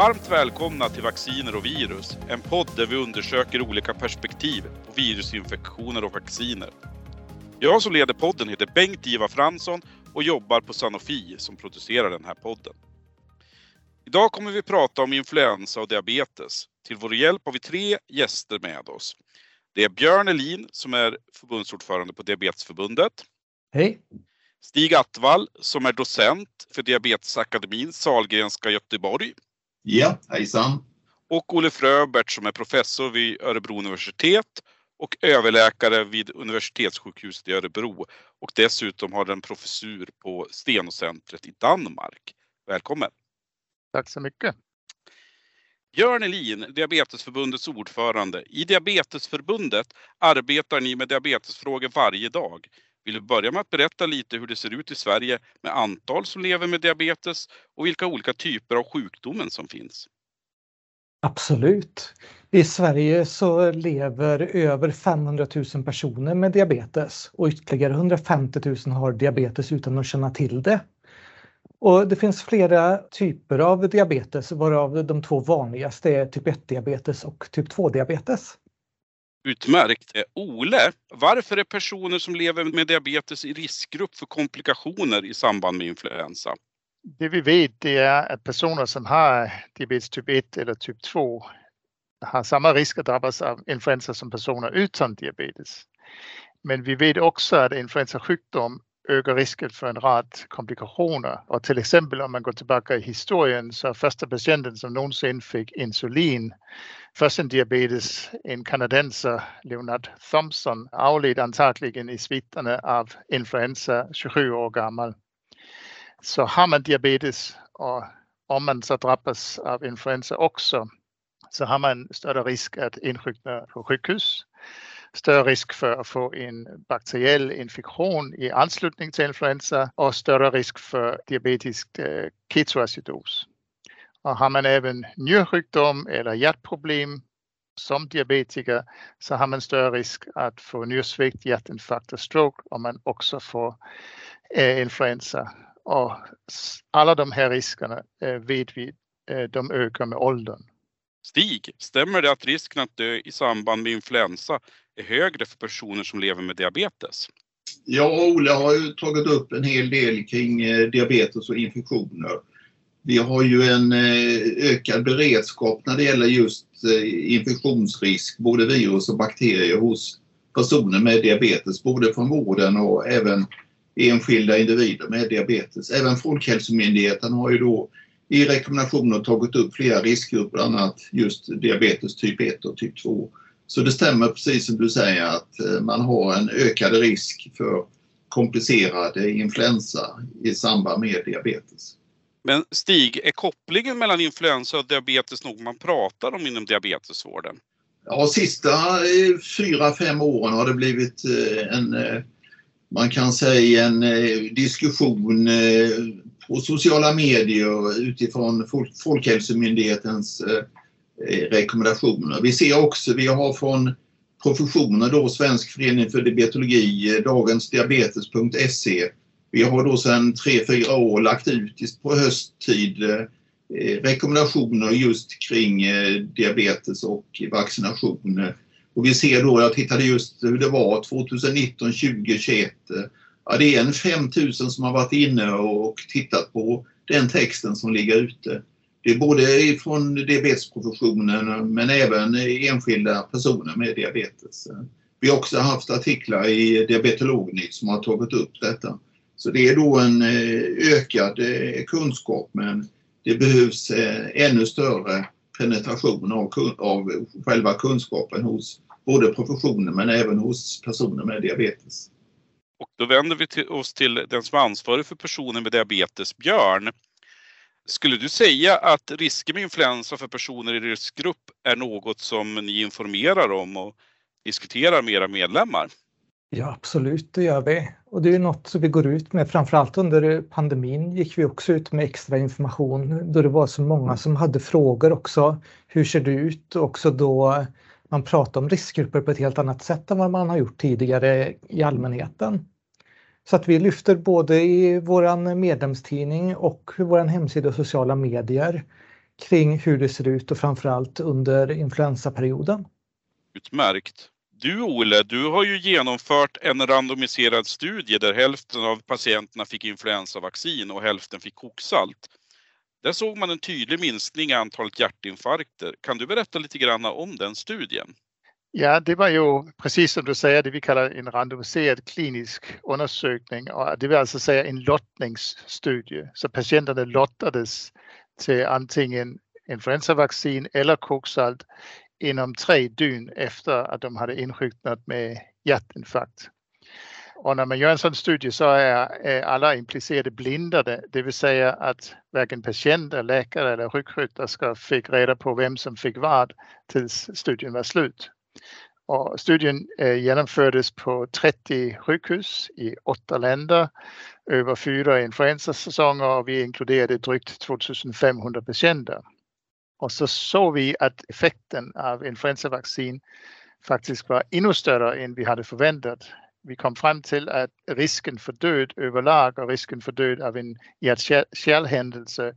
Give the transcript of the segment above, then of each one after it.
Varmt välkomna till Vacciner och virus, en podd där vi undersöker olika perspektiv på virusinfektioner och vacciner. Jag som leder podden heter Bengt-Ivar Fransson och jobbar på Sanofi som producerar den här podden. Idag kommer vi prata om influensa och diabetes. Till vår hjälp har vi tre gäster med oss. Det är Björn Elin som är förbundsordförande på Diabetesförbundet. Hej! Stig Attevall som är docent för Diabetesakademin Sahlgrenska Göteborg. Ja, hejsan! Och Olle Fröbert som är professor vid Örebro universitet och överläkare vid universitetssjukhuset i Örebro och dessutom har en professur på Stenocentret i Danmark. Välkommen! Tack så mycket! Björn Elin, Diabetesförbundets ordförande. I Diabetesförbundet arbetar ni med diabetesfrågor varje dag. Vill du börja med att berätta lite hur det ser ut i Sverige med antal som lever med diabetes och vilka olika typer av sjukdomen som finns? Absolut. I Sverige så lever över 500 000 personer med diabetes och ytterligare 150 000 har diabetes utan att känna till det. Och det finns flera typer av diabetes varav de två vanligaste är typ 1-diabetes och typ 2-diabetes. Utmärkt! Ole, varför är personer som lever med diabetes i riskgrupp för komplikationer i samband med influensa? Det vi vet det är att personer som har diabetes typ 1 eller typ 2 har samma risk att drabbas av influensa som personer utan diabetes. Men vi vet också att influensasjukdom ökar risken för en rad komplikationer. Och till exempel om man går tillbaka i historien så första patienten som någonsin fick insulin, först en diabetes, en kanadensare, Leonard Thompson, avled antagligen i sviterna av influensa 27 år gammal. Så har man diabetes och om man så drabbas av influensa också så har man större risk att insjukna på sjukhus större risk för att få en bakteriell infektion i anslutning till influensa och större risk för diabetisk eh, ketoacidos. Och har man även njursjukdom eller hjärtproblem som diabetiker så har man större risk att få njursvikt, hjärtinfarkt och stroke om man också får eh, influensa. Och alla de här riskerna eh, vet vi, eh, de ökar med åldern. Stig, stämmer det att risken att dö i samband med influensa är högre för personer som lever med diabetes? Ja, Ola har ju tagit upp en hel del kring eh, diabetes och infektioner. Vi har ju en eh, ökad beredskap när det gäller just eh, infektionsrisk, både virus och bakterier hos personer med diabetes, både från vården och även enskilda individer med diabetes. Även Folkhälsomyndigheten har ju då i rekommendationer tagit upp flera riskgrupper, bland annat just diabetes typ 1 och typ 2. Så det stämmer precis som du säger att eh, man har en ökad risk för komplicerad influensa i samband med diabetes. Men Stig, är kopplingen mellan influensa och diabetes något man pratar om inom diabetesvården? Ja, sista eh, fyra, fem åren har det blivit eh, en, man kan säga en diskussion och sociala medier utifrån Folkhälsomyndighetens eh, eh, rekommendationer. Vi ser också, vi har från professioner då Svensk förening för diabetologi, eh, dagensdiabetes.se. Vi har då sedan tre fyra år lagt ut på hösttid rekommendationer just kring diabetes och vaccination. Och vi ser då, jag tittade just hur det var 2019, 2021. Ja, det är en 5000 som har varit inne och tittat på den texten som ligger ute. Det är både från diabetesprofessionen men även enskilda personer med diabetes. Vi har också haft artiklar i Diabetolognytt som har tagit upp detta. Så det är då en eh, ökad eh, kunskap men det behövs eh, ännu större penetration av, av själva kunskapen hos både professionen men även hos personer med diabetes. Då vänder vi oss till den som är ansvarig för personer med diabetes, Björn. Skulle du säga att risker med influensa för personer i riskgrupp är något som ni informerar om och diskuterar med era medlemmar? Ja, absolut, det gör vi. Och det är något som vi går ut med. Framförallt under pandemin gick vi också ut med extra information då det var så många som hade frågor också. Hur ser det ut? Också då man pratar om riskgrupper på ett helt annat sätt än vad man har gjort tidigare i allmänheten. Så att vi lyfter både i våran medlemstidning och vår hemsida och sociala medier kring hur det ser ut och framförallt under influensaperioden. Utmärkt. Du Ole, du har ju genomfört en randomiserad studie där hälften av patienterna fick influensavaccin och hälften fick koksalt. Där såg man en tydlig minskning i antalet hjärtinfarkter. Kan du berätta lite grann om den studien? Ja, det var ju precis som du säger det vi kallar en randomiserad klinisk undersökning. Och det vill alltså säga en lottningsstudie. Så patienterna lottades till antingen influensavaccin eller koksalt inom tre dygn efter att de hade insjuknat med hjärtinfarkt. Och när man gör en sån studie så är, alla implicerade blindade, det vill säga att varken patienter, läkare eller sjuksköterska fick reda på vem som fick vad tills studien var slut. Och studien eh, genomfördes på 30 sjukhus i åtta länder över fyra influensasäsonger och vi inkluderade drygt 2500 patienter. Och så såg vi att effekten av influensavaccin faktiskt var ännu större än vi hade förväntat. Vi kom fram till att risken för död överlag och risken för död av en hjärt-kärlhändelse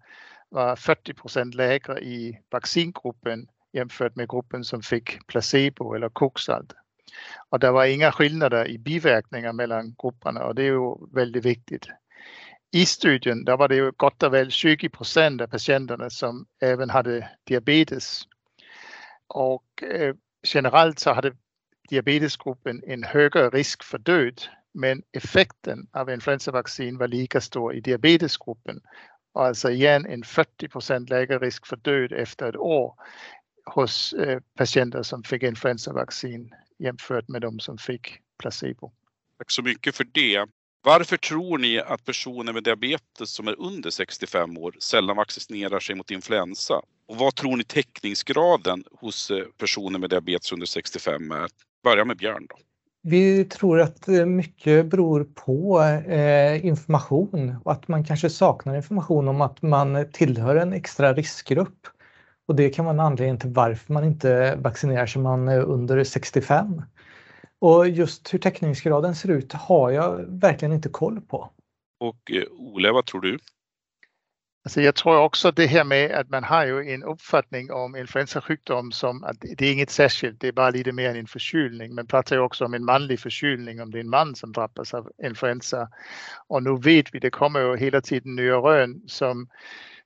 var 40 procent lägre i vaccingruppen jämfört med gruppen som fick placebo eller koksalt. Och det var inga skillnader i biverkningar mellan grupperna och det är ju väldigt viktigt. I studien där var det ju gott och väl 20 procent av patienterna som även hade diabetes. Och eh, generellt så hade diabetesgruppen en högre risk för död men effekten av influensavaccin var lika stor i diabetesgruppen. Och alltså igen en 40 procent lägre risk för död efter ett år hos eh, patienter som fick influensavaccin jämfört med de som fick placebo. Tack så mycket för det. Varför tror ni att personer med diabetes som är under 65 år sällan vaccinerar sig mot influensa? Och vad tror ni täckningsgraden hos eh, personer med diabetes under 65 är? Börja med Björn då. Vi tror att eh, mycket beror på eh, information och att man kanske saknar information om att man tillhör en extra riskgrupp. Och det kan vara en anledning till varför man inte vaccinerar sig man är under 65. Och just hur täckningsgraden ser ut har jag verkligen inte koll på. Och eh, Ole, vad tror du? Alltså jag tror också det här med att man har ju en uppfattning om influensasjukdom som att det är inget särskilt, det är bara lite mer än en förkylning. Man pratar ju också om en manlig förkylning om det är en man som drabbas av influensa. Och nu vet vi, det kommer ju hela tiden nya rön som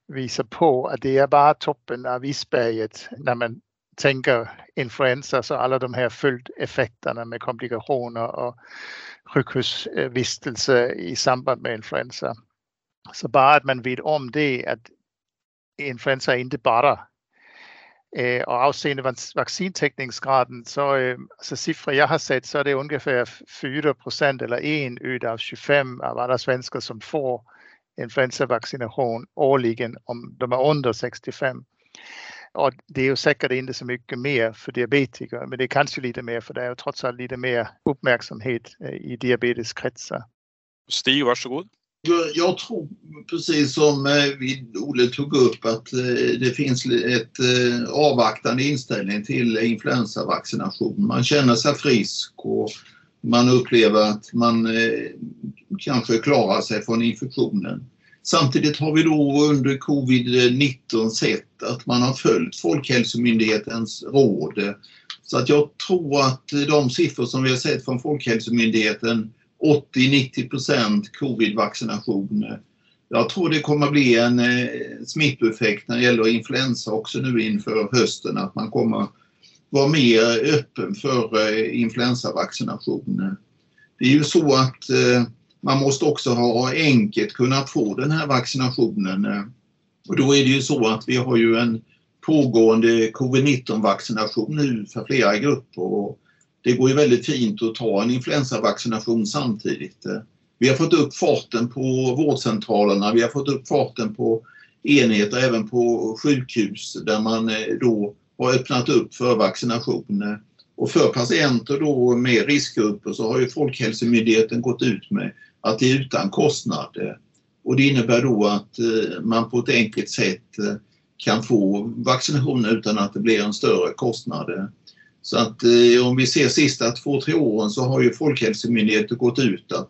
visar på att det är bara toppen av isberget när man tänker influensa så alla de här följdeffekterna med komplikationer och sjukhusvistelse i samband med influensa. Så bara att man vet om det att influensa är inte bara eh, och avseende vaccintäckningsgraden så eh, så siffror jag har sett så är det ungefär 4% eller 1 utav 25 av alla svenskar som får influensavaccination årligen om de är under 65. Och det är ju säkert inte så mycket mer för diabetiker, men det är kanske lite mer för det är trots allt lite mer uppmärksamhet eh, i diabeteskretsar. Stig, varsågod. Jag tror precis som eh, Ole tog upp att eh, det finns ett avvaktande inställning till influensavaccination. Man känner sig frisk och man upplever att man eh, kanske klarar sig från infektionen. Samtidigt har vi då under covid-19 sett att man har följt Folkhälsomyndighetens råd. Så att jag tror att de siffror som vi har sett från Folkhälsomyndigheten 80-90 procent covid-vaccination. Jag tror det kommer bli en eh, smittoeffekt när det gäller influensa också nu inför hösten, att man kommer vara mer öppen för eh, influensavaccination. Det är ju så att eh, man måste också ha enkelt kunnat få den här vaccinationen. Och då är det ju så att vi har ju en pågående covid-19 vaccination nu för flera grupper. Och det går ju väldigt fint att ta en influensavaccination samtidigt. Vi har fått upp farten på vårdcentralerna, vi har fått upp farten på enheter även på sjukhus där man eh, då har öppnat upp för vaccination. Och för patienter då med riskgrupper så har ju Folkhälsomyndigheten gått ut med att det är utan kostnad. Och det innebär då att eh, man på ett enkelt sätt eh, kan få vaccination utan att det blir en större kostnad. Så att eh, om vi ser sista två, tre åren så har ju Folkhälsomyndigheten gått ut att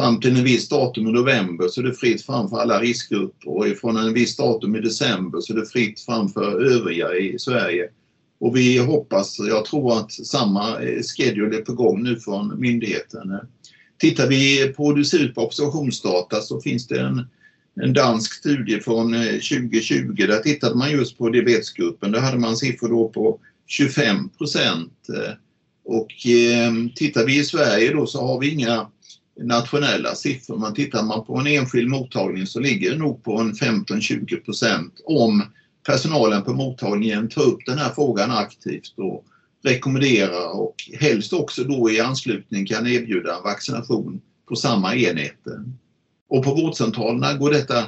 fram till en viss datum i november så är det fritt fram för alla riskgrupper och ifrån en viss datum i december så är det fritt fram för övriga i Sverige. Och vi hoppas, jag tror att samma eh, schedule är på gång nu från myndigheten. Tittar vi på hur det ser ut på observationsdata så finns det en, en dansk studie från eh, 2020. Där tittade man just på diabetesgruppen. Där hade man siffror då på 25 procent. Eh, och tittar vi i Sverige då så har vi inga nationella siffror. Men tittar man på en enskild mottagning så ligger det nog på en 15-20 procent om personalen på mottagningen tar upp den här frågan aktivt och rekommenderar och helst också då i anslutning kan erbjuda vaccination på samma enheter. Och på vårdcentralerna går detta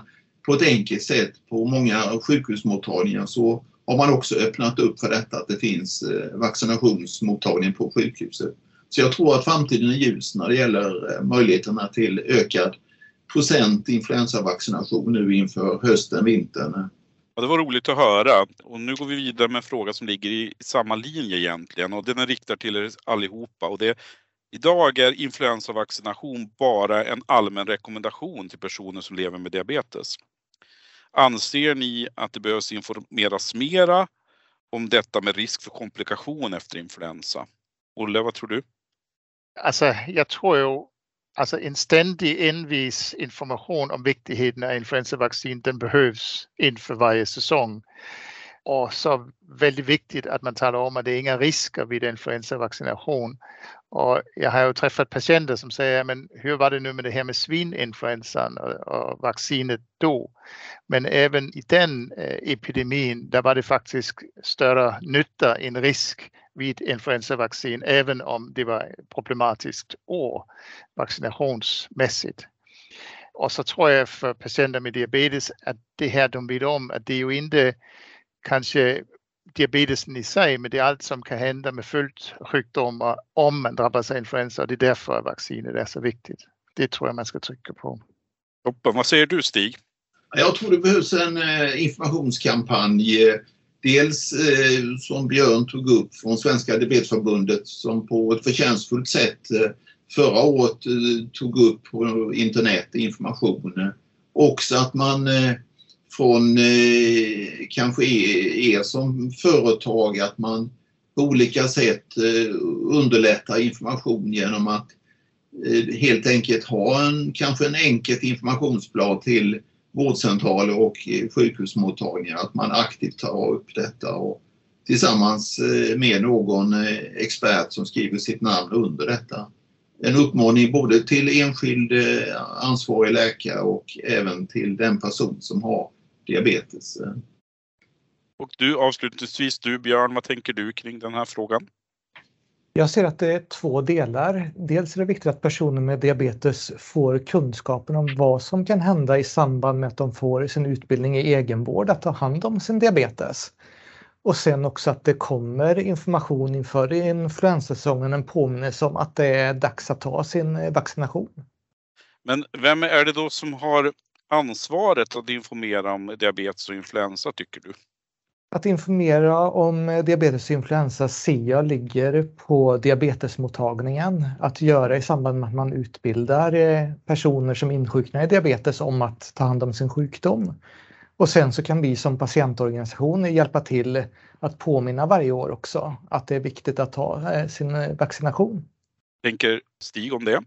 på ett enkelt sätt. På många sjukhusmottagningar så har man också öppnat upp för detta att det finns eh, vaccinationsmottagning på sjukhuset. Så jag tror att framtiden är ljus när det gäller eh, möjligheterna till ökad procent influensavaccination nu inför hösten, vintern. Ja, det var roligt att höra och nu går vi vidare med en fråga som ligger i samma linje egentligen och den är riktad till er allihopa. Och det, idag är influensavaccination bara en allmän rekommendation till personer som lever med diabetes. Anser ni att det behövs informeras mera om detta med risk för komplikation efter influensa? Olle, vad tror du? Alltså, jag tror ju alltså en ständig envis information om viktigheten av influensavaccin, den behövs inför varje säsong. Och så väldigt viktigt att man talar om att det är inga risker vid influensavaccination. Och jag har ju träffat patienter som säger, men hur var det nu med det här med svininfluensan och, och vaccinet då? Men även i den eh, epidemin, där var det faktiskt större nytta än risk vid influensavaccin, även om det var problematiskt år vaccinationsmässigt. Och så tror jag för patienter med diabetes att det här de vet om att det är ju inte kanske diabetesen i sig, men det är allt som kan hända med följdsjukdomar om man drabbas av influensa och det är därför vaccinet är så viktigt. Det tror jag man ska trycka på. Toppen. Vad säger du Stig? Jag tror det behövs en eh, informationskampanj. Dels eh, som Björn tog upp från Svenska Diabetesförbundet som på ett förtjänstfullt sätt eh, förra året tog upp på internet information. Också att man från eh, kanske er, som företag att man på olika sätt eh, underlättar information genom att eh, helt enkelt ha en, kanske en enkelt informationsblad till vårdcentraler och sjukhusmottagningar. Att man aktivt tar upp detta och tillsammans eh, med någon eh, expert som skriver sitt namn under detta. En uppmaning både till enskild eh, ansvarig läkare och även till den person som har diabetes. Och du avslutningsvis, du Björn, vad tänker du kring den här frågan? Jag ser att det är två delar. Dels är det viktigt att personer med diabetes får kunskapen om vad som kan hända i samband med att de får sin utbildning i egenvård, att ta hand om sin diabetes. Och sen också att det kommer information inför influensasäsongen, en påminnelse om att det är dags att ta sin vaccination. Men vem är det då som har ansvaret att informera om diabetes och influensa tycker du? Att informera om diabetes och influensa ser jag ligger på diabetesmottagningen. Att göra i samband med att man utbildar eh, personer som insjuknar i diabetes om att ta hand om sin sjukdom. Och sen så kan vi som patientorganisation hjälpa till att påminna varje år också att det är viktigt att ta eh, sin vaccination. Tänker Stig om det?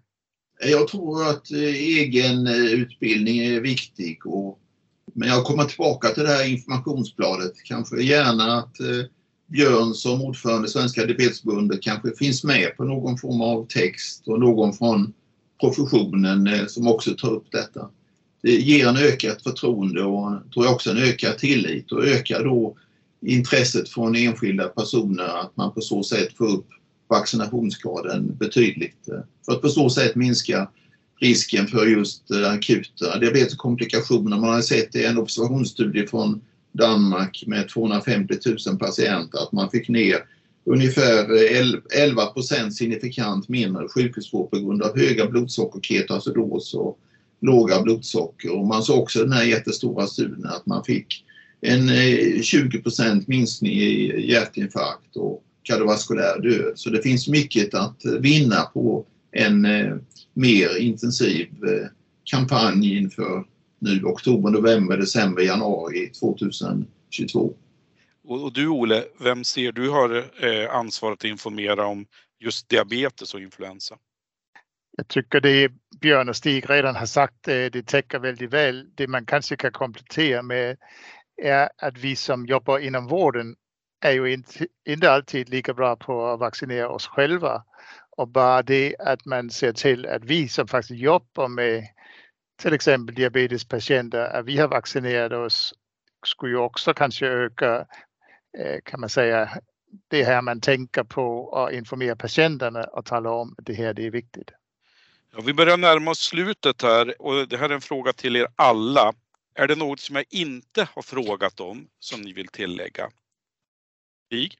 Jag tror att eh, egen eh, utbildning är viktig. Och, men jag kommer tillbaka till det här informationsbladet. Kanske gärna att eh, Björn som ordförande i Svenska Diabetesförbundet kanske finns med på någon form av text och någon från professionen som också tar upp detta. Det ger en ökat förtroende och tror jag också en ökad tillit och ökar då intresset från enskilda personer att man på så sätt får upp vaccinationsgraden betydligt eh, för att på så sätt minska risken för just eh, akuta diabeteskomplikationer. Man har sett i en observationsstudie från Danmark med 250 000 patienter att man fick ner ungefär eh, 11 procent signifikant mindre sjukhusvård på grund av höga blodsocker, ketoacidos alltså och låga blodsocker. Och man såg också den här jättestora studien att man fick en 20 procent minskning i hjärtinfarkt och kardiovaskulär död. Så det finns mycket att vinna på en eh, mer intensiv eh, kampanj inför nu oktober, november, december, januari 2022. Och du Ole, vem ser du har eh, ansvar att informera om just diabetes och influensa? Jag tycker det Björn och Stig redan har sagt, det täcker väldigt väl. Det man kanske kan komplettera med är att vi som jobbar inom vården är ju inte, inte alltid lika bra på att vaccinera oss själva. Och bara det att man ser till att vi som faktiskt jobbar med till exempel diabetespatienter, att vi har vaccinerat oss skulle ju också kanske öka, eh, kan man säga, det här man tänker på och informera patienterna och tala om att det här det är viktigt. Ja, vi börjar närma oss slutet här och det här är en fråga till er alla. Är det något som jag inte har frågat om som ni vill tillägga? Stig?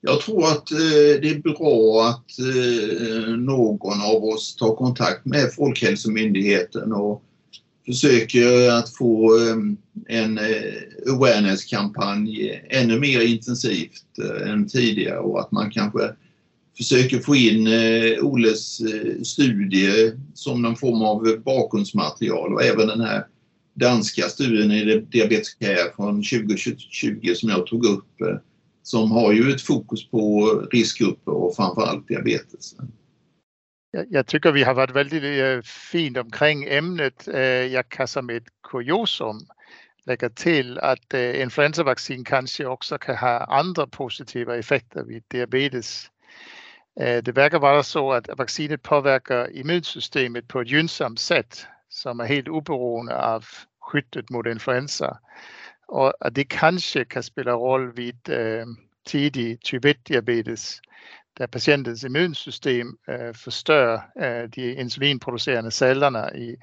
Jag tror att eh, det är bra att eh, någon av oss tar kontakt med Folkhälsomyndigheten och försöker att få ehm, en eh, awareness-kampanj ännu mer intensivt än tidigare och att man kanske försöker få in Oles studie som någon form av bakgrundsmaterial och även den här danska studien i Diabetes Care från 2020 som jag tog upp som har ju ett fokus på riskgrupper och framförallt diabetes. Jag tycker vi har varit väldigt eh, fint omkring ämnet. Eh, jag kan som ett kuriosum lägga till att eh, influensavaccin kanske också kan ha andra positiva effekter vid diabetes. Det verkar vara så att vaccinet påverkar immunsystemet på ett gynnsamt sätt som är helt oberoende av skyddet mot influensa. Och det kanske kan spela roll vid eh, øh, tidig typ 1-diabetes där patientens immunsystem øh, eh, förstör eh, øh, de insulinproducerande cellerna i,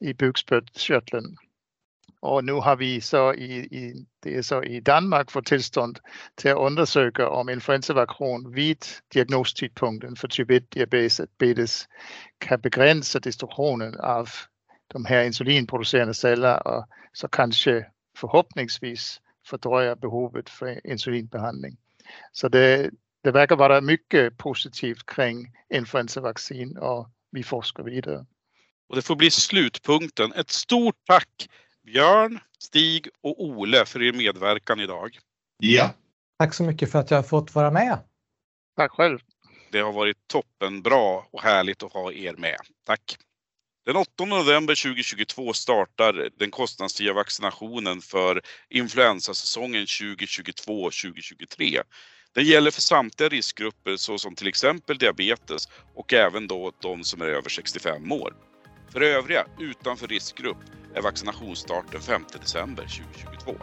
i bukspottkörteln. Och nu har vi så i, i, det är så i Danmark fått tillstånd till att undersöka om influensavaccin vid diagnostidpunkten för typ 1-diabetes kan begränsa destruktionen av de här insulinproducerande cellerna och så kanske förhoppningsvis fördröja behovet för insulinbehandling. Så det, det verkar vara mycket positivt kring influensavaccin och vi forskar vidare. Och det får bli slutpunkten. Ett stort tack Björn, Stig och Ole för er medverkan idag. Ja. Tack så mycket för att jag har fått vara med. Tack själv. Det har varit toppenbra och härligt att ha er med. Tack! Den 8 november 2022 startar den kostnadsfria vaccinationen för influensasäsongen 2022-2023. Den gäller för samtliga riskgrupper såsom till exempel diabetes och även då de som är över 65 år. För övriga utanför riskgrupp är vaccinationsstarten 5 december 2022.